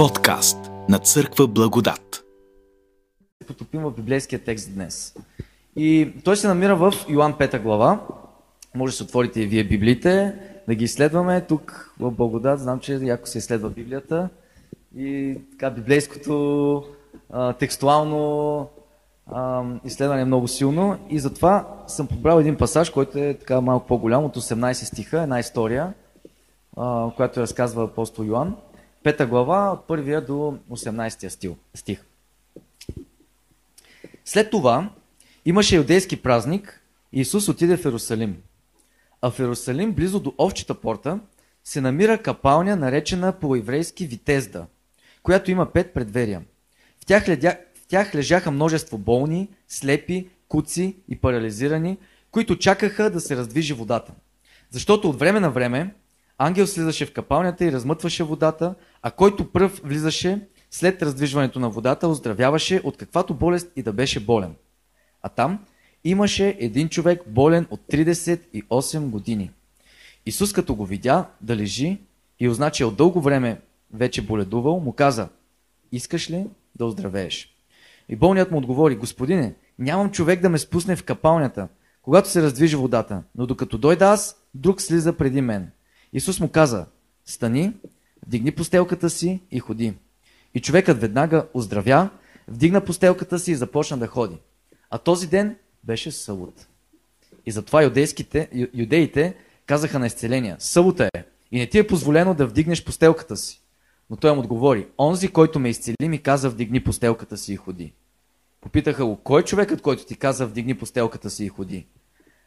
Подкаст на Църква Благодат. потопим в библейския текст днес. И той се намира в Йоан 5 глава. Може да се отворите и вие библиите, да ги изследваме. Тук в Благодат знам, че яко се изследва Библията. И така библейското текстуално изследване е много силно. И затова съм подбрал един пасаж, който е така малко по-голям, от 18 стиха, една история, която разказва апостол Йоан. Пета глава, от първия до 18 стил, стих. След това имаше юдейски празник и Исус отиде в Иерусалим. А в Иерусалим, близо до овчета порта, се намира капалня, наречена по-еврейски Витезда, която има пет предверия. В тях, ледя... в тях лежаха множество болни, слепи, куци и парализирани, които чакаха да се раздвижи водата. Защото от време на време ангел слизаше в капалнята и размътваше водата, а който пръв влизаше след раздвижването на водата, оздравяваше от каквато болест и да беше болен. А там имаше един човек болен от 38 години. Исус като го видя да лежи и узна, че от дълго време вече боледувал, му каза, искаш ли да оздравееш? И болният му отговори, господине, нямам човек да ме спусне в капалнята, когато се раздвижи водата, но докато дойда аз, друг слиза преди мен. Исус му каза, стани, вдигни постелката си и ходи. И човекът веднага оздравя, вдигна постелката си и започна да ходи. А този ден беше събот. И затова юдейските, юдеите казаха на изцеления, събота е и не ти е позволено да вдигнеш постелката си. Но той му отговори, онзи, който ме изцели, ми каза вдигни постелката си и ходи. Попитаха го, кой е човекът, който ти каза вдигни постелката си и ходи?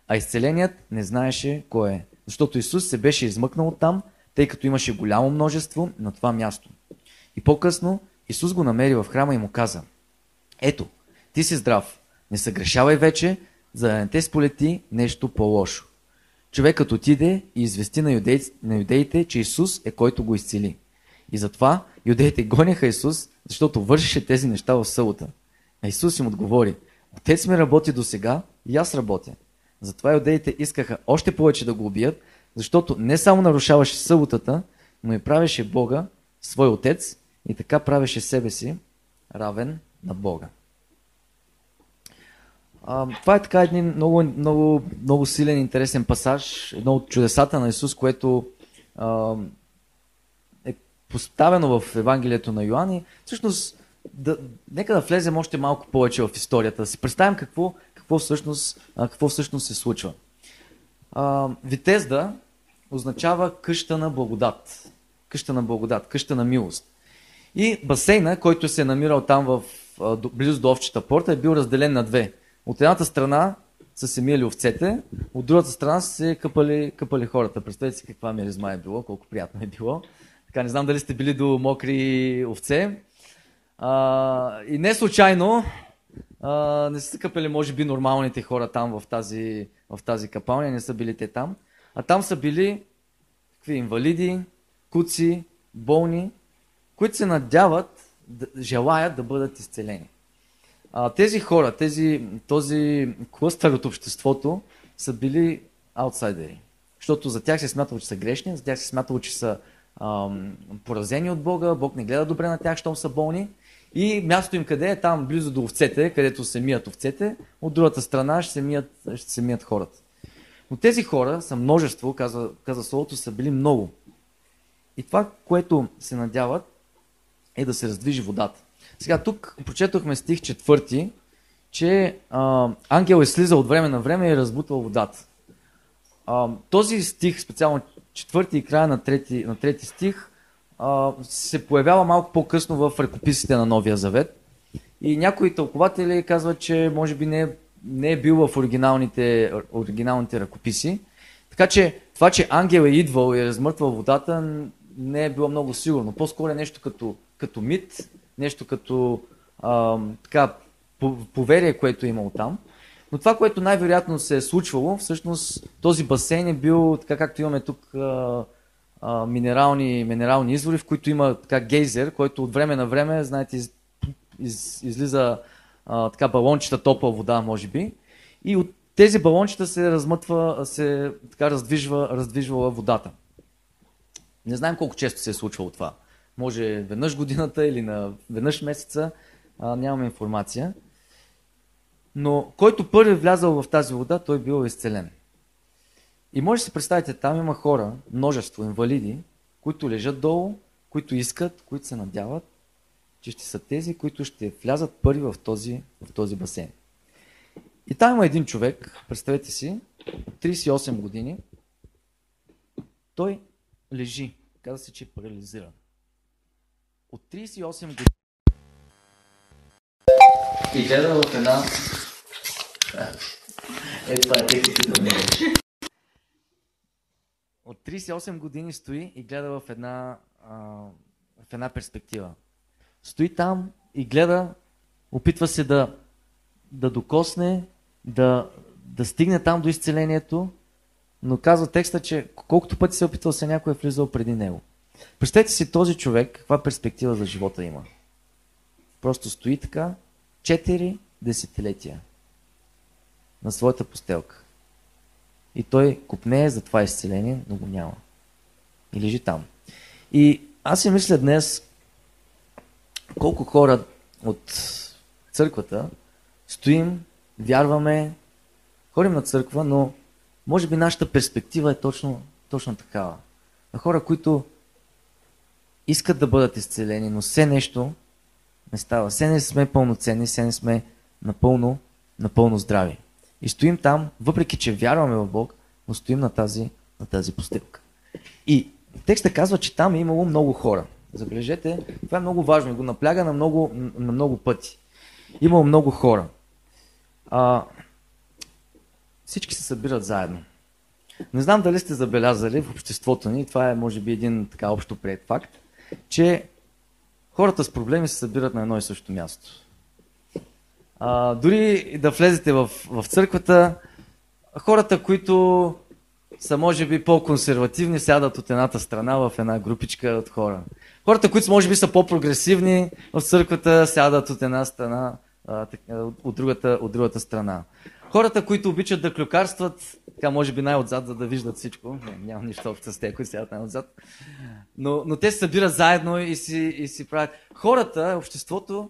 А изцеленият не знаеше кой е, защото Исус се беше измъкнал оттам, тъй като имаше голямо множество на това място. И по-късно Исус го намери в храма и му каза, ето, ти си здрав, не съгрешавай вече, за да не те сполети нещо по-лошо. Човекът отиде и извести на, юдей, на юдеите, че Исус е който го изцели. И затова юдеите гоняха Исус, защото вършеше тези неща в събота. А Исус им отговори, Отец ми работи до сега и аз работя. Затова юдеите искаха още повече да го убият, защото не само нарушаваше съботата, но и правеше Бога свой отец и така правеше себе си равен на Бога. А, това е така един много, много, много силен, интересен пасаж, едно от чудесата на Исус, което а, е поставено в Евангелието на Йоан и всъщност да, нека да влезем още малко повече в историята, да си представим какво, какво, всъщност, какво всъщност се случва. Витезда означава къща на благодат. Къща на благодат, къща на милост. И басейна, който се е намирал там в, близо до овчета порта, е бил разделен на две. От едната страна са се миели овцете, от другата страна са се къпали, къпали хората. Представете си каква миризма е било, колко приятно е било. Така, не знам дали сте били до мокри овце. А, и не случайно а, не са се къпели, може би, нормалните хора там в тази, в тази капалня, не са били те там. А там са били какви инвалиди, куци, болни, които се надяват, да, желаят да бъдат изцелени. А, тези хора, тези, този клъстър от обществото са били аутсайдери. Защото за тях се смятало, че са грешни, за тях се смятало, че са ам, поразени от Бога, Бог не гледа добре на тях, щом са болни. И мястото им къде е? Там близо до овцете, където се мият овцете, от другата страна ще се мият, ще се мият хората. Но тези хора са множество, каза, каза Словото, са били много. И това, което се надяват, е да се раздвижи водата. Сега тук прочетохме стих четвърти, че а, ангел е слизал от време на време и е разбутвал водата. А, този стих, специално четвърти и края на трети, на трети стих, се появява малко по-късно в ръкописите на Новия Завет. И някои тълкователи казват, че може би не е, не е бил в оригиналните, оригиналните ръкописи. Така че това, че ангел е идвал и е размъртвал водата, не е било много сигурно. По-скоро е нещо като, като мит, нещо като а, така, по- поверие, което е имало там. Но това, което най-вероятно се е случвало, всъщност този басейн е бил, така както имаме тук минерални, минерални извори, в които има така гейзер, който от време на време, знаете, из, из, излиза а, така балончета топла вода, може би. И от тези балончета се размътва, се така раздвижва, раздвижвала водата. Не знаем колко често се е случвало това. може веднъж годината или на веднъж месеца, а, нямаме информация. Но който първи влязал в тази вода, той бил изцелен. И може да си представите, там има хора, множество инвалиди, които лежат долу, които искат, които се надяват, че ще са тези, които ще влязат първи в този, в този басейн. И там има един човек, представете си, 38 години, той лежи, каза се, че е парализиран. От 38 години и гледа в една... Е, това е техниката ми. От 38 години стои и гледа в една, а, в една перспектива. Стои там и гледа, опитва се да, да докосне, да, да стигне там до изцелението, но казва текста, че колкото пъти се е опитвал се някой е влизал преди него. Представете си този човек, каква перспектива за живота има. Просто стои така, 4 десетилетия на своята постелка. И той купнее за това изцеление, но го няма. И лежи там. И аз си мисля днес, колко хора от църквата стоим, вярваме, ходим на църква, но може би нашата перспектива е точно, точно такава. На хора, които искат да бъдат изцелени, но все нещо не става. Все не сме пълноценни, все не сме напълно, напълно здрави. И стоим там, въпреки че вярваме в Бог, но стоим на тази, на тази постъпка. И текста казва, че там е имало много хора. Забележете, това е много важно и го напляга на много, на много пъти. Имало много хора. А, всички се събират заедно. Не знам дали сте забелязали в обществото ни, това е може би един така общо прият факт, че хората с проблеми се събират на едно и също място. А, дори да влезете в, в църквата, хората, които са може би по-консервативни, сядат от едната страна в една групичка от хора. Хората, които може би са по-прогресивни в църквата, сядат от една страна, а, от, другата, от другата страна. Хората, които обичат да клюкарстват, така може би най-отзад, за да виждат всичко. Не, няма нищо общо с тези, които сядат най-отзад. Но, но те се събират заедно и си, и си правят. Хората, обществото,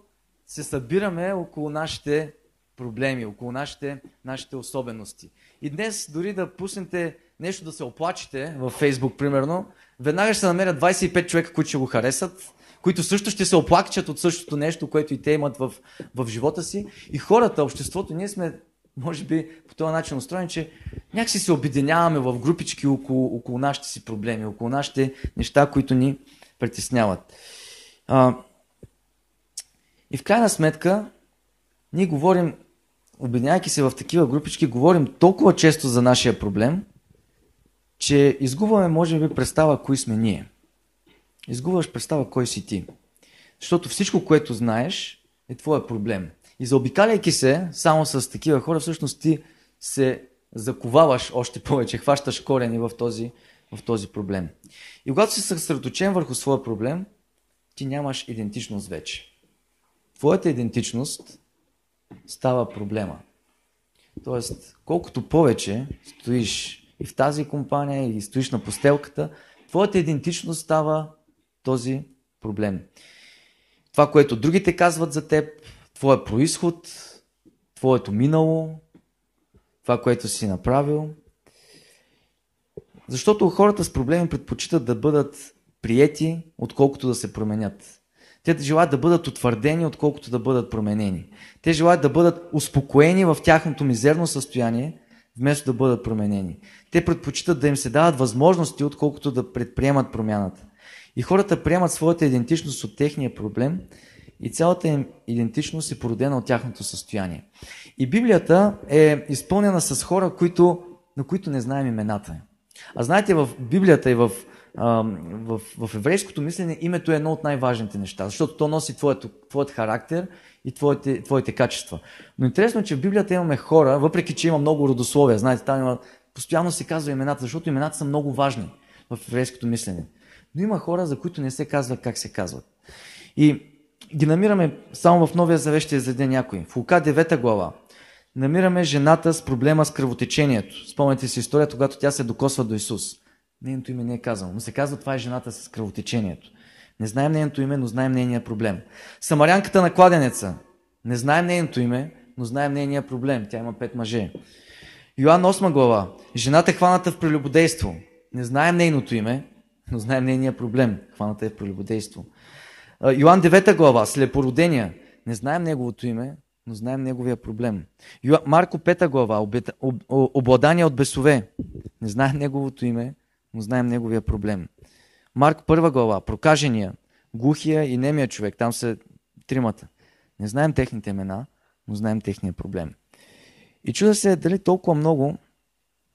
се събираме около нашите проблеми, около нашите, нашите особености. И днес, дори да пуснете нещо да се оплачете във Фейсбук, примерно, веднага ще се намерят 25 човека, които ще го харесат, които също ще се оплакчат от същото нещо, което и те имат в, в живота си. И хората, обществото, ние сме може би по този начин устроен, че някакси се обединяваме в групички около, около нашите си проблеми, около нашите неща, които ни притесняват. А, и в крайна сметка, ние говорим, обединявайки се в такива групички, говорим толкова често за нашия проблем, че изгубваме, може би, представа кои сме ние. Изгубваш представа кой си ти. Защото всичко, което знаеш, е твоя проблем. И заобикаляйки се само с такива хора, всъщност ти се заковаваш още повече, хващаш корени в този, в този проблем. И когато си съсредоточен върху своя проблем, ти нямаш идентичност вече. Твоята идентичност става проблема. Тоест, колкото повече стоиш и в тази компания, и стоиш на постелката, твоята идентичност става този проблем. Това, което другите казват за теб, твоя происход, твоето минало, това, което си направил. Защото хората с проблеми предпочитат да бъдат приети, отколкото да се променят. Те желаят да бъдат утвърдени, отколкото да бъдат променени. Те желаят да бъдат успокоени в тяхното мизерно състояние, вместо да бъдат променени. Те предпочитат да им се дават възможности, отколкото да предприемат промяната. И хората приемат своята идентичност от техния проблем и цялата им идентичност е породена от тяхното състояние. И Библията е изпълнена с хора, които, на които не знаем имената. А знаете, в Библията и в, в, в еврейското мислене името е едно от най-важните неща, защото то носи твоят, твоят характер и твоите, твоите качества. Но интересно е, че в Библията имаме хора, въпреки че има много родословия, знаете, там има, постоянно се казва имената, защото имената са много важни в еврейското мислене. Но има хора, за които не се казва как се казват. И ги намираме само в Новия Завет ще изреде някой. В Лука 9 глава намираме жената с проблема с кръвотечението. Спомняте си историята, когато тя се докосва до Исус. Нейното име не е казано, но се казва това е жената с кръвотечението. Не знаем нейното име, но знаем нейния проблем. Самарянката на кладенеца. Не знаем нейното име, но знаем нейния проблем. Тя има пет мъже. Йоан 8 глава. Жената хваната в прелюбодейство. Не знаем нейното име, но знаем нейния проблем. Хваната е в прелюбодейство. Йоан 9 глава. Слепородения. Не знаем неговото име, но знаем неговия проблем. Марко 5 глава. Обладание от бесове. Не знаем неговото име, но знаем неговия проблем. Марк 1 глава. Прокажения. Глухия и немия човек. Там са тримата. Не знаем техните имена, но знаем техния проблем. И чуда се дали толкова много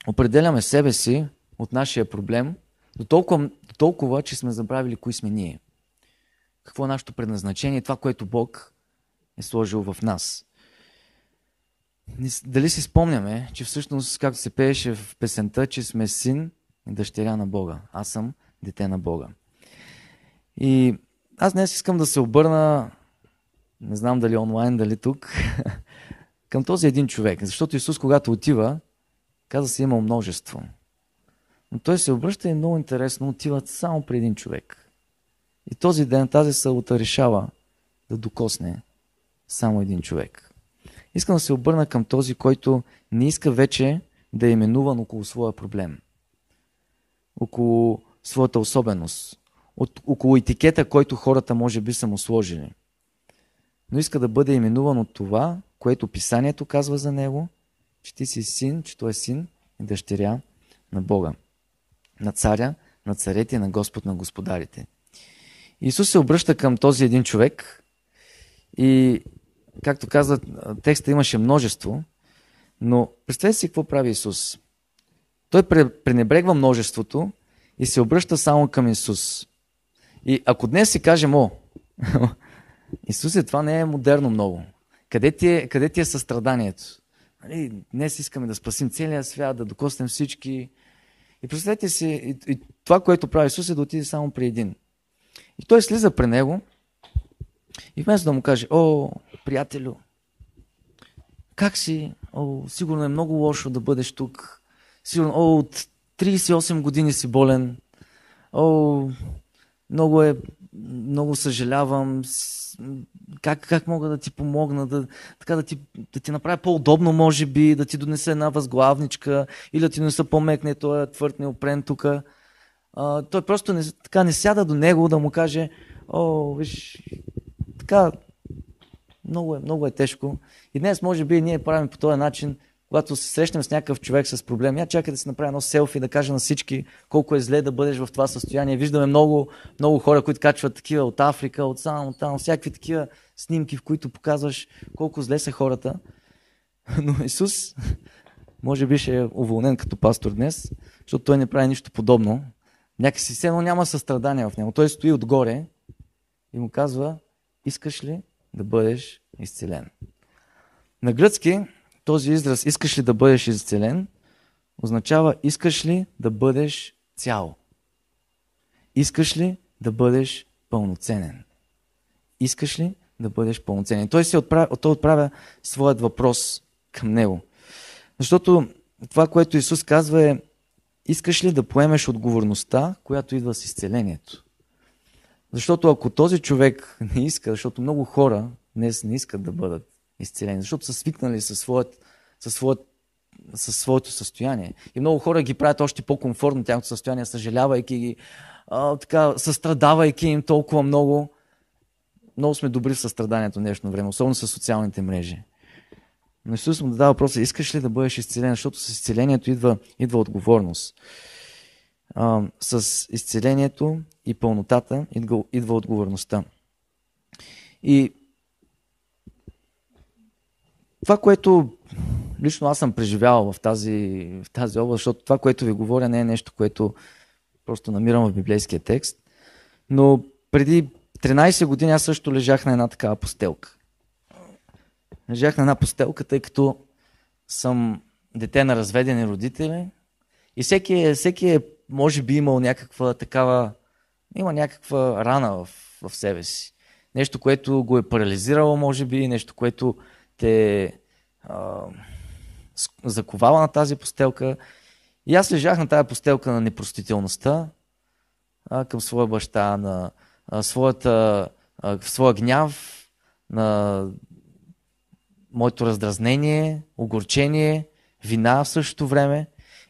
определяме себе си от нашия проблем, до толкова, до толкова, че сме забравили кои сме ние. Какво е нашето предназначение, това, което Бог е сложил в нас. Дали си спомняме, че всъщност, както се пееше в песента, че сме син дъщеря на Бога. Аз съм дете на Бога. И аз днес искам да се обърна, не знам дали онлайн, дали тук, към този един човек. Защото Исус, когато отива, каза се има множество. Но той се обръща и много интересно, отиват само при един човек. И този ден тази сълта решава да докосне само един човек. Искам да се обърна към този, който не иска вече да е именуван около своя проблем. Около своята особеност. От, около етикета, който хората може би са му сложили. Но иска да бъде именуван от това, което писанието казва за него, че ти си син, че той е син и дъщеря на Бога. На царя, на царете на Господ на господарите. Исус се обръща към този един човек и както каза, текста имаше множество, но представете си какво прави Исус. Той пренебрегва множеството и се обръща само към Исус. И ако днес си кажем, о, Исус е това не е модерно много. Къде ти е, къде ти е състраданието? Нали, днес искаме да спасим целия свят, да докоснем всички. И представете си, и, и това, което прави Исус е да отиде само при един. И той слиза при него и вместо да му каже, о, приятелю, как си? О, сигурно е много лошо да бъдеш тук. Сигурно, о, от 38 години си болен. О, много е, много съжалявам. Как, как мога да ти помогна, да, така да ти, да ти направя по-удобно, може би, да ти донеса една възглавничка или да ти донеса по-мекне, той е твърд неопрен тук. той просто не, така не сяда до него да му каже, о, виж, така, много е, много е тежко. И днес, може би, ние правим по този начин, когато се срещнем с някакъв човек с проблем, я чакай да си направя едно селфи, да кажа на всички колко е зле да бъдеш в това състояние. Виждаме много, много хора, които качват такива от Африка, от само, от там, всякакви такива снимки, в които показваш колко зле са хората. Но Исус, може би ще е уволнен като пастор днес, защото той не прави нищо подобно. Някакси все едно няма състрадание в него. Той стои отгоре и му казва, искаш ли да бъдеш изцелен? На гръцки този израз искаш ли да бъдеш изцелен означава искаш ли да бъдеш цял? Искаш ли да бъдеш пълноценен? Искаш ли да бъдеш пълноценен? Той, се отправя, той отправя своят въпрос към него. Защото това, което Исус казва е искаш ли да поемеш отговорността, която идва с изцелението? Защото ако този човек не иска, защото много хора днес не искат да бъдат изцелени, защото са свикнали със, своят, със, своят, със своето състояние. И много хора ги правят още по-комфортно тяхното състояние, съжалявайки ги, а, така, състрадавайки им толкова много. Много сме добри в състраданието в днешно време, особено с социалните мрежи. Но Исус му дава въпроса, искаш ли да бъдеш изцелен, защото с изцелението идва, идва отговорност. А, с изцелението и пълнотата идва, идва отговорността. И това, което лично аз съм преживявал в тази, в тази област, защото това, което ви говоря, не е нещо, което просто намирам в библейския текст, но преди 13 години аз също лежах на една такава постелка. Лежах на една постелка, тъй като съм дете на разведени родители и всеки е, всеки е може би имал някаква такава, има някаква рана в, в себе си. Нещо, което го е парализирало, може би, нещо, което те а, заковава на тази постелка. И аз лежах на тази постелка на непростителността а, към своя баща, на а, своята, а, своя гняв, на моето раздразнение, огорчение, вина в същото време.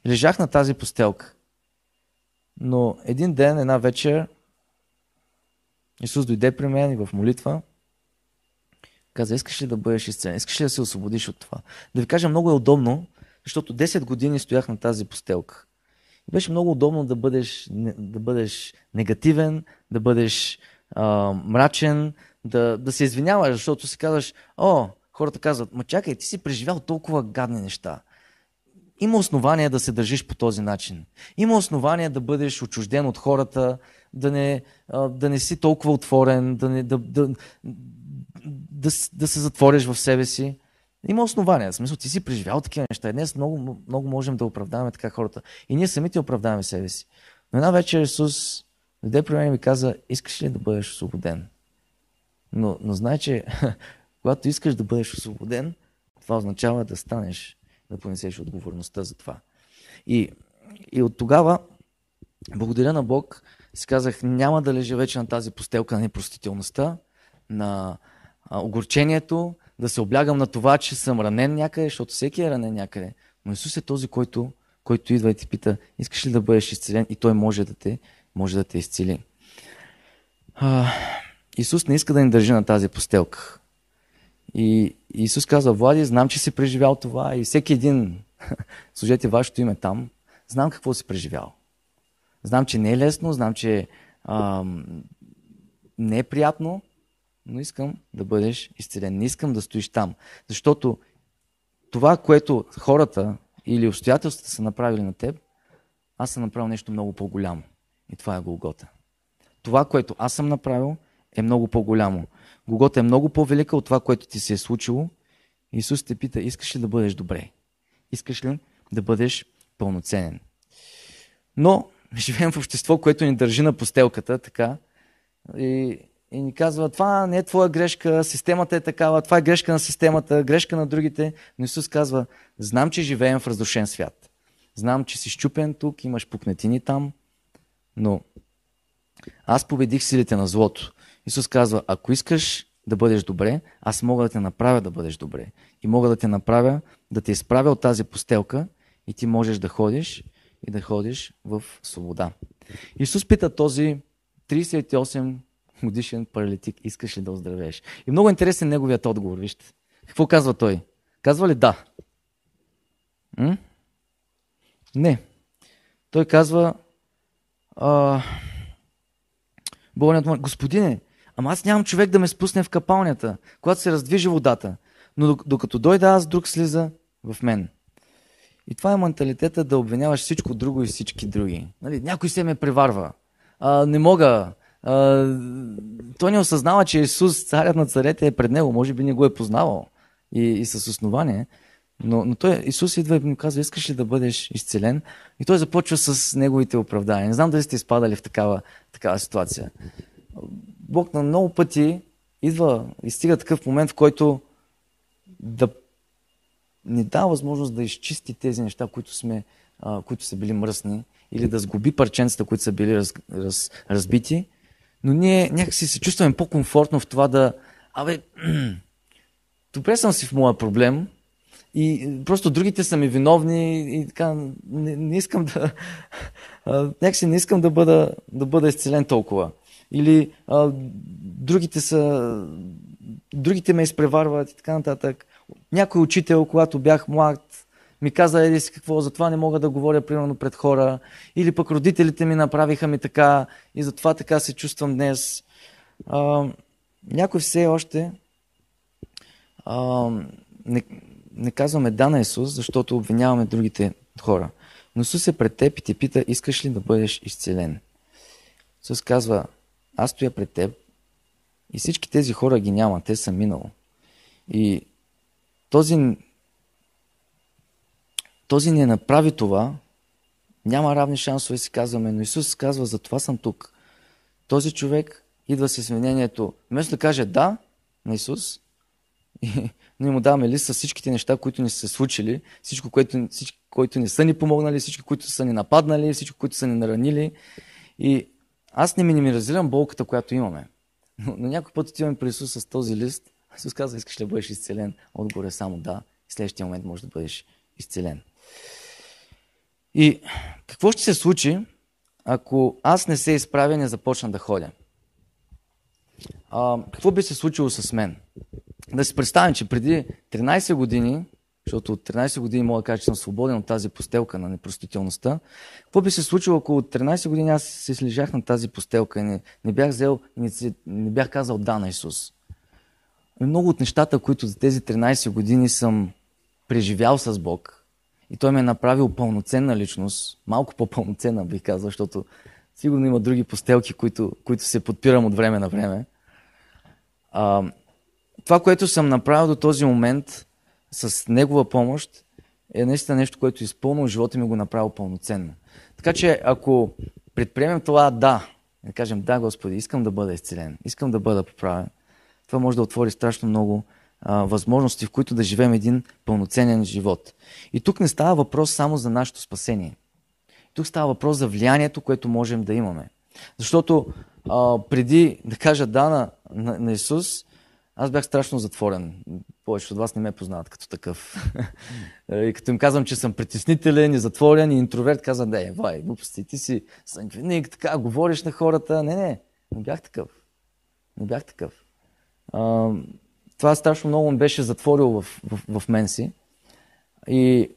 Лежах на тази постелка. Но един ден, една вечер, Исус дойде при мен и в молитва каза, искаш ли да бъдеш изцелен? Искаш ли да се освободиш от това? Да ви кажа, много е удобно, защото 10 години стоях на тази постелка. И беше много удобно да бъдеш, да бъдеш негативен, да бъдеш а, мрачен, да, да се извиняваш, защото си казваш, о, хората казват, ма чакай, ти си преживял толкова гадни неща. Има основания да се държиш по този начин. Има основания да бъдеш отчужден от хората, да не, да не си толкова отворен, да, не, да, да, да, да се затвориш в себе си. Има основания. В смисъл, ти си преживял такива неща. И днес много, много можем да оправдаваме така хората. И ние самите оправдаваме себе си. Но една вечер Исус дойде при мен и ми каза, искаш ли да бъдеш освободен? Но, но знай, че когато искаш да бъдеш освободен, това означава да станеш, да понесеш отговорността за това. И, и от тогава, благодаря на Бог, си казах, няма да лежа вече на тази постелка на непростителността, на огорчението, да се облягам на това, че съм ранен някъде, защото всеки е ранен някъде. Но Исус е този, който, който идва и ти пита, искаш ли да бъдеш изцелен? И Той може да те, може да те изцели. А, Исус не иска да ни държи на тази постелка. И Исус казва, Влади, знам, че си преживял това и всеки един, служете вашето име там, знам какво си преживял. Знам, че не е лесно, знам, че ам, не е приятно, но искам да бъдеш изцелен. Не искам да стоиш там. Защото това, което хората или обстоятелствата са направили на теб, аз съм направил нещо много по-голямо. И това е Голгота. Това, което аз съм направил, е много по-голямо. Голгота е много по-велика от това, което ти се е случило. Исус те пита, искаш ли да бъдеш добре? Искаш ли да бъдеш пълноценен? Но живеем в общество, което ни държи на постелката, така, и, и ни казва, това не е твоя грешка, системата е такава, това е грешка на системата, грешка на другите. Но Исус казва, знам, че живеем в разрушен свят. Знам, че си щупен тук, имаш пукнетини там, но аз победих силите на злото. Исус казва, ако искаш да бъдеш добре, аз мога да те направя да бъдеш добре. И мога да те направя да те изправя от тази постелка и ти можеш да ходиш и да ходиш в свобода. Исус пита този 38 годишен паралитик, искаш ли да оздравееш? И много интересен неговият отговор, вижте. Какво казва той? Казва ли да? М? Не. Той казва, а, болният му, господине, ама аз нямам човек да ме спусне в капалнята, когато се раздвижи водата. Но докато дойда аз, друг слиза в мен. И това е менталитета да обвиняваш всичко друго и всички други. Нали? Някой се ме преварва. А, не мога. Той не осъзнава, че Исус, царят на царете, е пред него. Може би не го е познавал. И, и с основание. Но, но той, Исус идва и му казва, искаш ли да бъдеш изцелен? И той започва с неговите оправдания. Не знам дали сте изпадали в такава, такава ситуация. Бог на много пъти идва и стига такъв момент, в който да ни дава възможност да изчисти тези неща, които, сме, а, които са били мръсни, или да сгуби парченцата, които са били раз, раз, разбити, но ние някакси се чувстваме по-комфортно в това да, абе, добре съм си в моя проблем, и просто другите са ми виновни и така, не, не искам да, някакси не искам да бъда, да бъда изцелен толкова. Или а, другите са, другите ме изпреварват и така нататък някой учител, когато бях млад, ми каза, еди си какво, затова не мога да говоря примерно пред хора. Или пък родителите ми направиха ми така и затова така се чувствам днес. А, някой все още а, не, не казваме да на Исус, защото обвиняваме другите хора. Но Исус е пред теб и те пита, искаш ли да бъдеш изцелен? Исус казва, аз стоя пред теб и всички тези хора ги няма, те са минало. И този, този не направи това, няма равни шансове, си казваме, но Исус казва, за това съм тук. Този човек идва с мнението, вместо да каже да на Исус, и ние му даваме лист с всичките неща, които ни са се случили, всичко, което, всички, които ни са ни помогнали, всички, които са ни нападнали, всичко, които са ни наранили. И аз не минимизирам болката, която имаме. Но, но някой път отиваме при Исус с този лист. Исус казва, искаш да бъдеш изцелен. Отгоре само да. И следващия момент може да бъдеш изцелен. И какво ще се случи, ако аз не се изправя и не започна да ходя? А, какво би се случило с мен? Да си представим, че преди 13 години, защото от 13 години мога да кажа, че съм свободен от тази постелка на непростителността, какво би се случило, ако от 13 години аз се слежах на тази постелка и не, не бях взел, не, не бях казал да на Исус? И много от нещата, които за тези 13 години съм преживял с Бог, и Той ме е направил пълноценна личност, малко по-пълноценна бих казал, защото сигурно има други постелки, които, които се подпирам от време на време. А, това, което съм направил до този момент с Негова помощ, е наистина нещо, което изпълнил живота ми го направил пълноценно. Така че ако предприемем това да, да кажем да, Господи, искам да бъда изцелен, искам да бъда поправен, това може да отвори страшно много възможности, в които да живеем един пълноценен живот. И тук не става въпрос само за нашето спасение. Тук става въпрос за влиянието, което можем да имаме. Защото а, преди да кажа да на, на, на Исус, аз бях страшно затворен. Повечето от вас не ме познават като такъв. и като им казвам, че съм притеснителен и затворен и интроверт, казвам, да, вай, глупости, ти си сангвиник, така говориш на хората. Не, не, не бях такъв. Не бях такъв. А, това страшно много ме беше затворил в, в, в мен си. И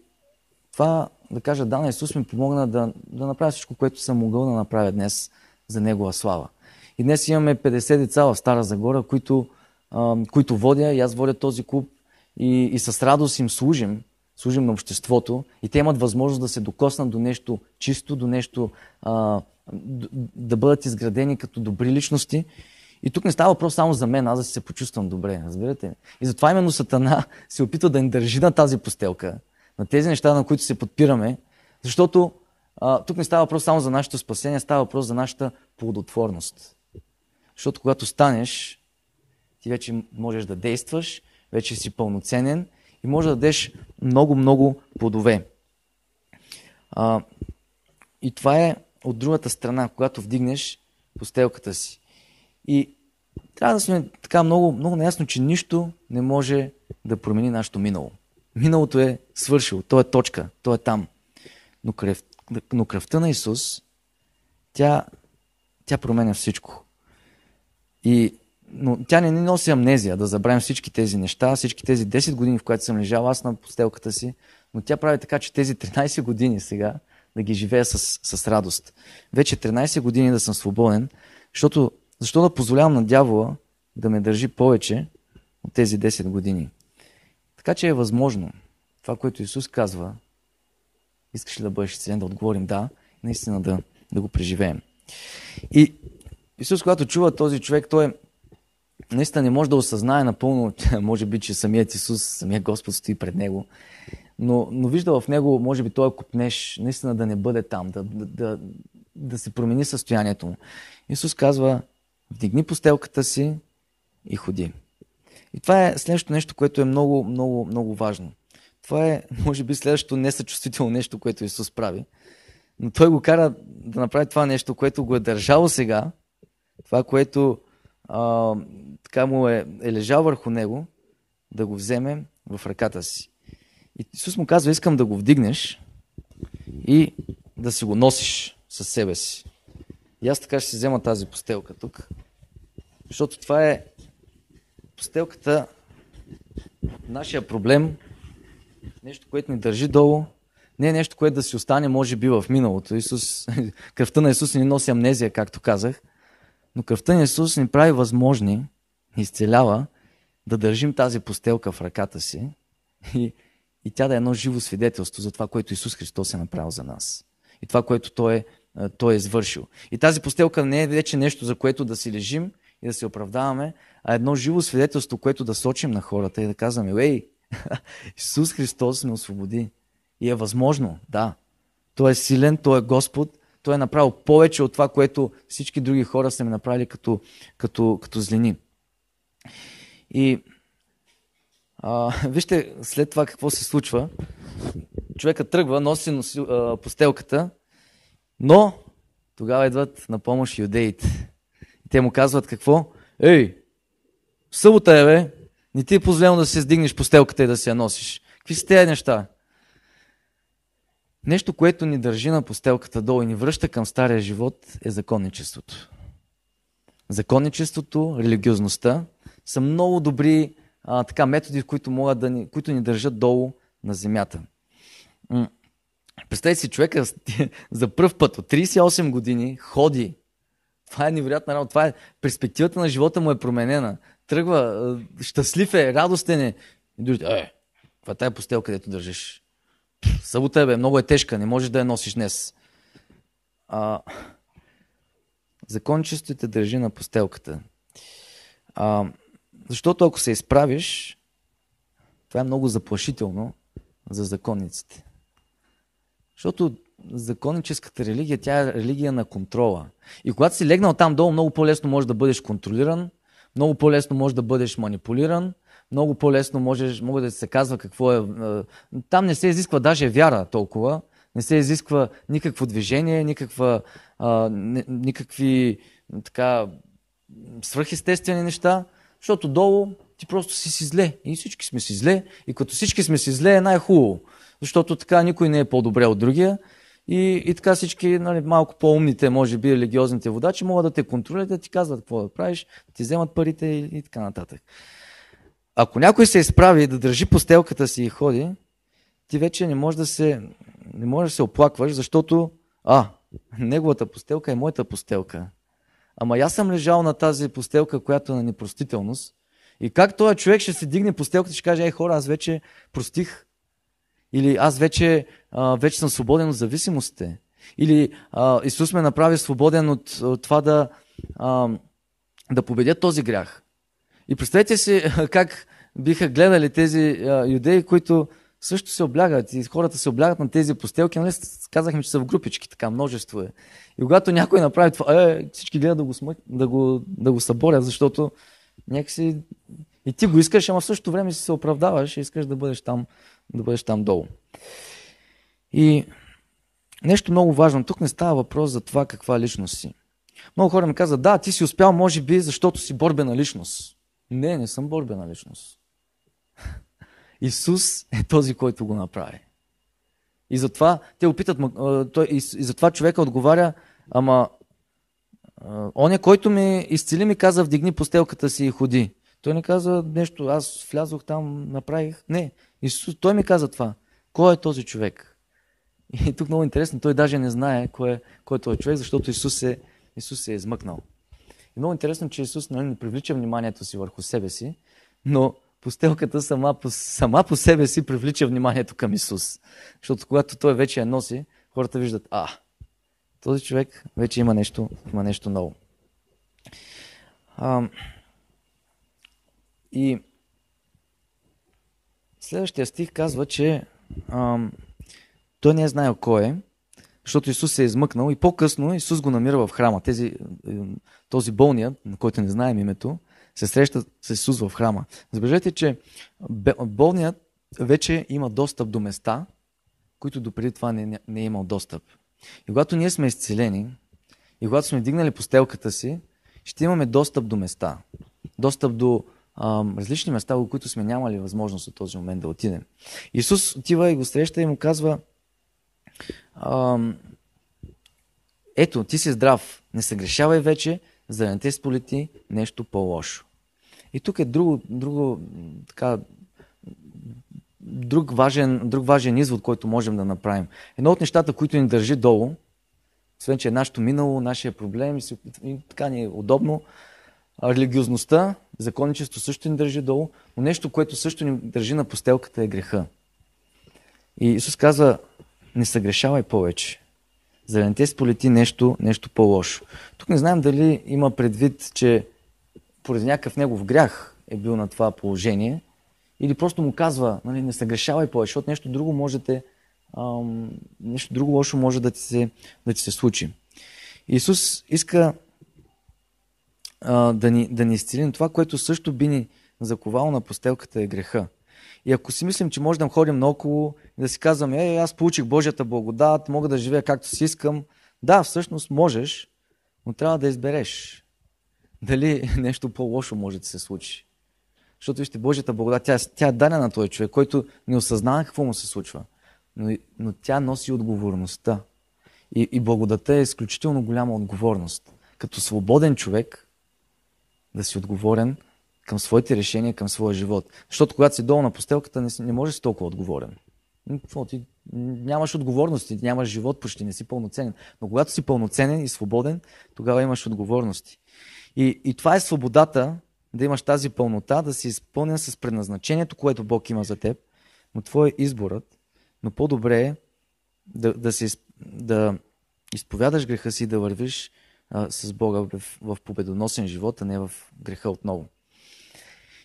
това, да кажа, да, на Исус ми помогна да, да направя всичко, което съм могъл да направя днес за Негова слава. И днес имаме 50 деца в Стара Загора, които, а, които водя и аз водя този клуб и, и с радост им служим, служим на обществото и те имат възможност да се докоснат до нещо чисто, до нещо а, да бъдат изградени като добри личности и тук не става въпрос само за мен, аз да се почувствам добре, разбирате И затова именно Сатана се опитва да ни държи на тази постелка, на тези неща, на които се подпираме, защото а, тук не става въпрос само за нашето спасение, става въпрос за нашата плодотворност. Защото когато станеш, ти вече можеш да действаш, вече си пълноценен и можеш да дадеш много-много плодове. А, и това е от другата страна, когато вдигнеш постелката си. И трябва да сме така много, много наясно, че нищо не може да промени нашето минало. Миналото е свършило, то е точка, то е там. Но, кръв, но кръвта на Исус, тя, тя променя всичко. И, но тя не ни носи амнезия да забравим всички тези неща, всички тези 10 години, в които съм лежал аз на постелката си, но тя прави така, че тези 13 години сега да ги живея с, с радост. Вече 13 години да съм свободен, защото защо да позволявам на дявола да ме държи повече от тези 10 години? Така че е възможно това, което Исус казва, искаш ли да бъдеш изцелен, да отговорим да, наистина да, да го преживеем. И Исус, когато чува този човек, той наистина не може да осъзнае напълно, може би, че самият Исус, самият Господ стои пред него, но, но вижда в него, може би, той купнеш, наистина да не бъде там, да, да, да, да се промени състоянието му. Исус казва, Вдигни постелката си и ходи. И това е следващото нещо, което е много, много, много важно. Това е, може би, следващото несъчувствително нещо, което Исус прави. Но Той го кара да направи това нещо, което го е държало сега, това, което а, така му е, е лежал върху него, да го вземе в ръката си. И Исус му казва, искам да го вдигнеш и да си го носиш със себе си. И аз така ще си взема тази постелка тук. Защото това е постелката, нашия проблем, нещо, което ни държи долу, не е нещо, което да си остане, може би, в миналото. Исус, кръвта на Исус ни носи амнезия, както казах, но кръвта на Исус ни прави възможни, ни изцелява да държим тази постелка в ръката си и, и тя да е едно живо свидетелство за това, което Исус Христос е направил за нас. И това, което Той е, той е извършил. И тази постелка не е вече нещо, за което да си лежим и да се оправдаваме, а едно живо свидетелство, което да сочим на хората и да казваме, ей, Исус Христос ме освободи. И е възможно, да. Той е силен, Той е Господ, Той е направил повече от това, което всички други хора са ми направили като, като, като злини. И а, вижте след това какво се случва. Човека тръгва, носи, носи а, постелката, но тогава идват на помощ юдеите. И те му казват какво? Ей, събота е, бе, не ти е позволено да се сдигнеш по стелката и да се я носиш. Какви са тези неща? Нещо, което ни държи на постелката долу и ни връща към стария живот е законничеството. Законничеството, религиозността са много добри а, така, методи, които, могат да ни, които ни държат долу на земята. Представете си, човека за първ път от 38 години ходи. Това е невероятна работа. Това е, перспективата на живота му е променена. Тръгва, щастлив е, радостен е. И другите, е, това е тая постел, където държиш. Събота е, бе, много е тежка, не можеш да я носиш днес. А, закончеството те държи на постелката. А, защото ако се изправиш, това е много заплашително за законниците. Защото законническата религия, тя е религия на контрола. И когато си легнал там долу, много по-лесно можеш да бъдеш контролиран, много по-лесно можеш да бъдеш манипулиран, много по-лесно можеш, може да се казва какво е. Там не се изисква даже вяра толкова, не се изисква никакво движение, никаква, а, никакви така свръхестествени неща, защото долу ти просто си си зле. И всички сме си зле. И като всички сме си зле е най-хубаво. Защото така никой не е по-добре от другия. И, и така всички, нали, малко по-умните, може би, религиозните водачи могат да те контролират, да ти казват какво да правиш, да ти вземат парите и, и така нататък. Ако някой се изправи да държи постелката си и ходи, ти вече не можеш да се, не можеш да се оплакваш, защото а, неговата постелка е моята постелка. Ама аз съм лежал на тази постелка, която е на непростителност. И как този човек ще се дигне постелката и ще каже, ей хора, аз вече простих. Или аз вече, а, вече съм свободен от зависимостите. Или а, Исус ме направи свободен от, от това да, а, да победя този грях. И представете си как биха гледали тези а, юдеи, които също се облягат и хората се облягат на тези постелки. Нали? Казахме, че са в групички, така множество е. И когато някой направи това, е, всички гледат да го, смък, да го, да го съборят, защото някакси и ти го искаш, ама в същото време си се оправдаваш и искаш да бъдеш там, да бъдеш там долу. И нещо много важно. Тук не става въпрос за това каква личност си. Много хора ми казват, да, ти си успял, може би, защото си борбена личност. Не, не съм борбена личност. Исус е този, който го направи. И затова те опитат, и затова човека отговаря, ама оня, който ми изцели, ми каза, вдигни постелката си и ходи. Той не каза нещо, аз влязох там, направих. Не, Исус, той ми каза това. Кой е този човек? И тук много интересно, той даже не знае кой е, кой е този човек, защото Исус е, Исус е измъкнал. И много интересно, че Исус нали, не привлича вниманието си върху себе си, но постелката сама по, сама по себе си привлича вниманието към Исус. Защото когато той вече я носи, хората виждат, а, този човек вече има нещо, има нещо ново. А, и следващия стих казва, че а, той не е знаел кой е, защото Исус се е измъкнал и по-късно Исус го намира в храма. Тези, този болният, на който не знаем името, се среща с Исус в храма. Забележете, че болният вече има достъп до места, които допреди това не, не е имал достъп. И когато ние сме изцелени, и когато сме вдигнали постелката си, ще имаме достъп до места. Достъп до различни места, в които сме нямали възможност от този момент да отидем. Исус отива и го среща и му казва, ето, ти си здрав, не се грешавай вече, за да не те сполети нещо по-лошо. И тук е друго, друго така, друг важен, друг важен извод, който можем да направим. Едно от нещата, които ни държи долу, освен че е нашето минало, нашия проблем и така ни е удобно, религиозността, законничество също ни държи долу, но нещо, което също ни държи на постелката е греха. И Исус казва, не съгрешавай повече, за да не те сполети нещо, нещо по-лошо. Тук не знаем дали има предвид, че поради някакъв негов грях е бил на това положение, или просто му казва, нали, не съгрешавай повече, защото нещо друго може ам, нещо друго лошо може да ти се, да ти се случи. Исус иска а, да, ни, да ни изцели това, което също би ни заковало на постелката е греха. И ако си мислим, че може да ходим наоколо и да си казваме, ей, аз получих Божията благодат, мога да живея както си искам, Да, всъщност можеш, но трябва да избереш. Дали нещо по-лошо може да се случи. Защото вижте, Божията благодат, тя, тя е дадена на този човек, който не осъзнава какво му се случва. Но, но тя носи отговорността. И, и благодата е изключително голяма отговорност. Като свободен човек, да си отговорен към своите решения, към своя живот. Защото когато си долу на постелката, не, не можеш си толкова отговорен. Какво ти? Нямаш отговорности, нямаш живот, почти не си пълноценен. Но когато си пълноценен и свободен, тогава имаш отговорности. И, и това е свободата, да имаш тази пълнота, да си изпълнен с предназначението, което Бог има за теб. Но твой е изборът. Но по-добре е да, да, си, да изповядаш греха си и да вървиш а, с Бога в, в победоносен живот, а не в греха отново.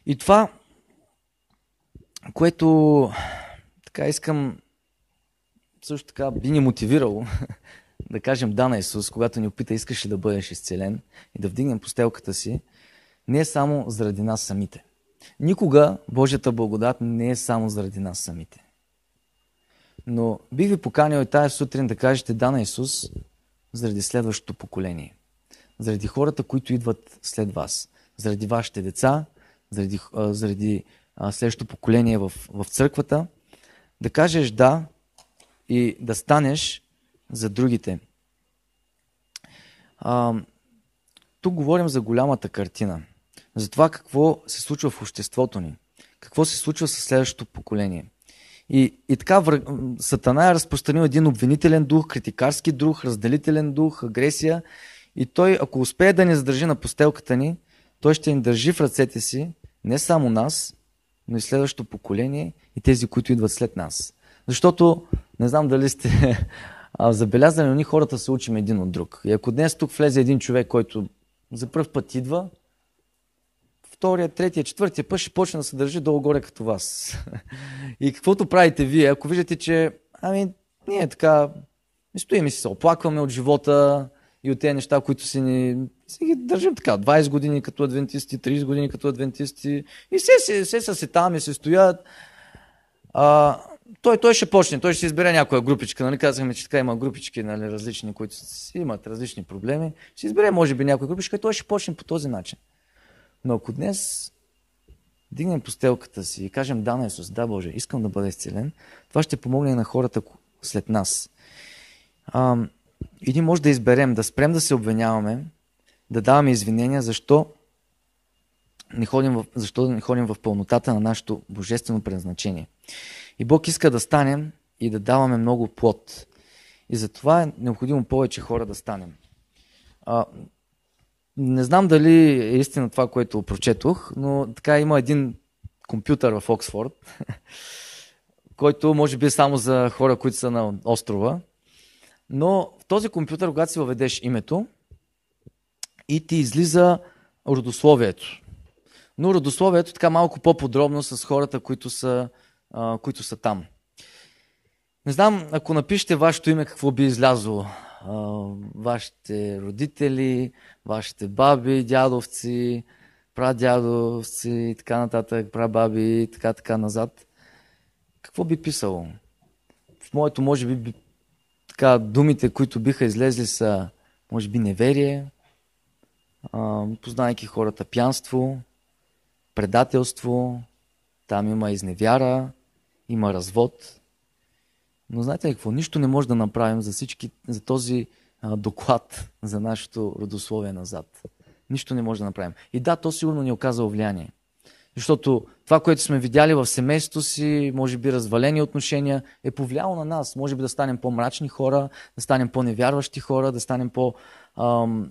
И това, което така искам също така би ни мотивирало да кажем да на Исус, когато ни опита искаш ли да бъдеш изцелен и да вдигнем постелката си, не е само заради нас самите. Никога Божията благодат не е само заради нас самите. Но бих ви поканил и тази сутрин да кажете да на Исус заради следващото поколение. Заради хората, които идват след вас. Заради вашите деца, заради, заради следващото поколение в, в църквата. Да кажеш да и да станеш за другите. А, тук говорим за голямата картина. За това какво се случва в обществото ни. Какво се случва с следващото поколение. И, и така Сатана е разпространил един обвинителен дух, критикарски дух, разделителен дух, агресия. И той, ако успее да ни задържи на постелката ни, той ще ни държи в ръцете си не само нас, но и следващото поколение и тези, които идват след нас. Защото, не знам дали сте забелязали, но ние хората се учим един от друг. И ако днес тук влезе един човек, който за първ път идва, втория, третия, четвъртия път ще почне да се държи долу-горе като вас. И каквото правите вие, ако виждате, че ами, ние така не стоим и се оплакваме от живота и от тези неща, които си ни си ги държим така, 20 години като адвентисти, 30 години като адвентисти и все, все, все са си там и се стоят. А, той, той ще почне, той ще избере някоя групичка, нали казахме, че така има групички нали, различни, които си имат различни проблеми. Ще избере, може би, някоя групичка и той ще почне по този начин. Но ако днес дигнем постелката си и кажем да на Исус, да Боже, искам да бъда изцелен, това ще помогне на хората след нас. А, и ние може да изберем, да спрем да се обвиняваме, да даваме извинения, защо не ходим в, защо не ходим в пълнотата на нашето божествено предназначение. И Бог иска да станем и да даваме много плод. И затова е необходимо повече хора да станем. А, не знам дали е истина това, което прочетох, но така има един компютър в Оксфорд, който може би е само за хора, които са на острова. Но в този компютър, когато си въведеш името, и ти излиза родословието. Но родословието така малко по-подробно с хората, които са, които са там. Не знам, ако напишете вашето име, какво би излязло. А, вашите родители, вашите баби, дядовци, прадядовци и така нататък, прабаби и така, така назад. Какво би писало? В моето, може би, така, думите, които биха излезли са, може би, неверие, познайки хората пянство, предателство, там има изневяра, има развод. Но знаете какво? Нищо не може да направим за, всички, за този а, доклад за нашето родословие назад. Нищо не може да направим. И да, то сигурно ни оказало влияние. Защото това, което сме видяли в семейството си, може би развалени отношения, е повлияло на нас. Може би да станем по-мрачни хора, да станем по-невярващи хора, да станем по- ам,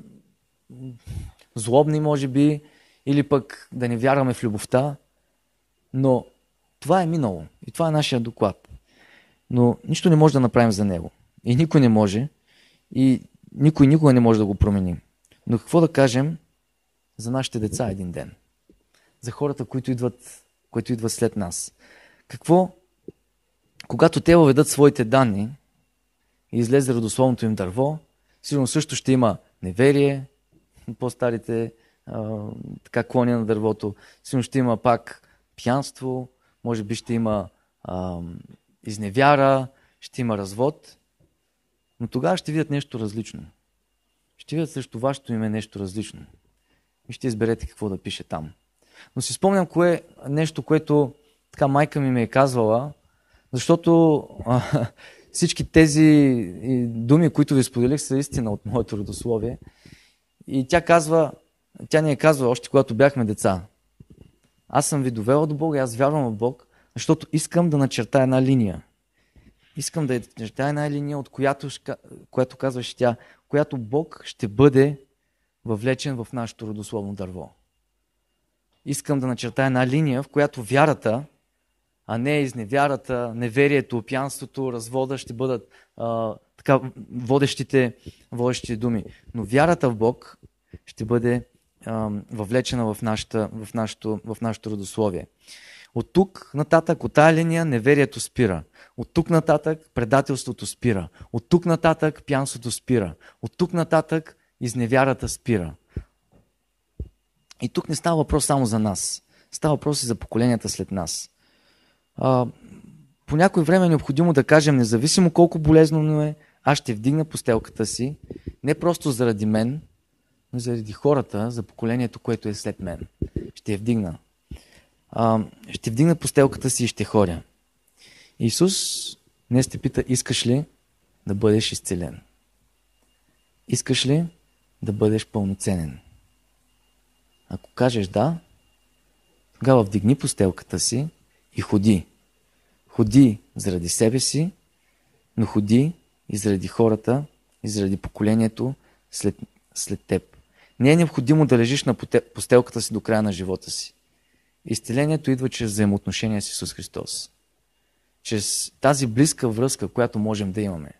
злобни, може би, или пък да не вярваме в любовта. Но това е минало и това е нашия доклад. Но нищо не може да направим за него. И никой не може. И никой никога не може да го промени. Но какво да кажем за нашите деца един ден? За хората, които идват, които идват след нас. Какво, когато те въведат своите данни и излезе родословното им дърво, сигурно също ще има неверие, по-старите а, така клони на дървото. Сигурно ще има пак пянство, може би ще има а, изневяра, ще има развод. Но тогава ще видят нещо различно. Ще видят срещу вашето име нещо различно. И ще изберете какво да пише там. Но си спомням кое нещо, което така майка ми ме е казвала, защото а, всички тези думи, които ви споделих, са истина от моето родословие. И тя казва, тя ни е казва още когато бяхме деца. Аз съм ви довела до Бога, аз вярвам в Бог, защото искам да начертая една линия. Искам да начертая една линия, от която, която казваше тя, която Бог ще бъде въвлечен в нашето родословно дърво. Искам да начертая една линия, в която вярата, а не изневярата, неверието, пянството, развода ще бъдат а, така водещите, водещите думи. Но вярата в Бог ще бъде а, въвлечена в, нашата, в, нашото, в нашото родословие. От тук нататък, от тая линия, неверието спира. От тук нататък предателството спира. От тук нататък пянството спира. От тук нататък изневярата спира. И тук не става въпрос само за нас. Става въпрос и за поколенията след нас. А, по някое време е необходимо да кажем, независимо колко болезно е, аз ще вдигна постелката си, не просто заради мен, но заради хората, за поколението, което е след мен. Ще я вдигна. А, ще вдигна постелката си и ще ходя. Исус днес те пита, искаш ли да бъдеш изцелен? Искаш ли да бъдеш пълноценен? Ако кажеш да, тогава вдигни постелката си и ходи. Ходи заради себе си, но ходи и заради хората, и заради поколението след, след теб. Не е необходимо да лежиш на постелката си до края на живота си. Изцелението идва чрез взаимоотношения с Исус Христос. Чрез тази близка връзка, която можем да имаме.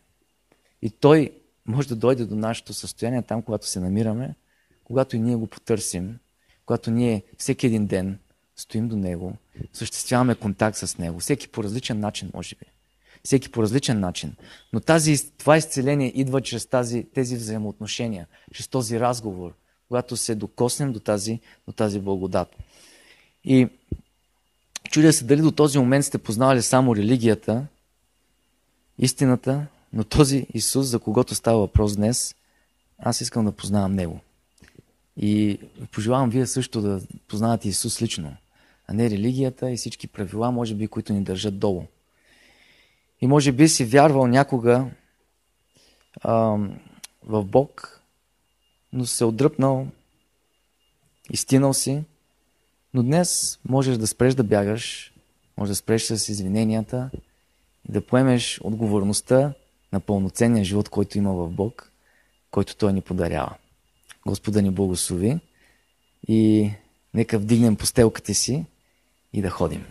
И Той може да дойде до нашето състояние там, когато се намираме, когато и ние го потърсим, когато ние всеки един ден стоим до Него, съществяваме контакт с Него, всеки по различен начин, може би. Всеки по различен начин. Но тази, това изцеление идва чрез тази, тези взаимоотношения, чрез този разговор, когато се докоснем до тази, до тази благодат. И чудя се дали до този момент сте познавали само религията, истината, но този Исус, за когото става въпрос днес, аз искам да познавам Него. И пожелавам вие също да познавате Исус лично, а не религията и всички правила, може би, които ни държат долу. И може би си вярвал някога а, в Бог, но се отдръпнал, изтинал си, но днес можеш да спреш да бягаш, можеш да спреш с извиненията и да поемеш отговорността на пълноценния живот, който има в Бог, който Той ни подарява. Господа ни благослови и нека вдигнем постелката си и да ходим.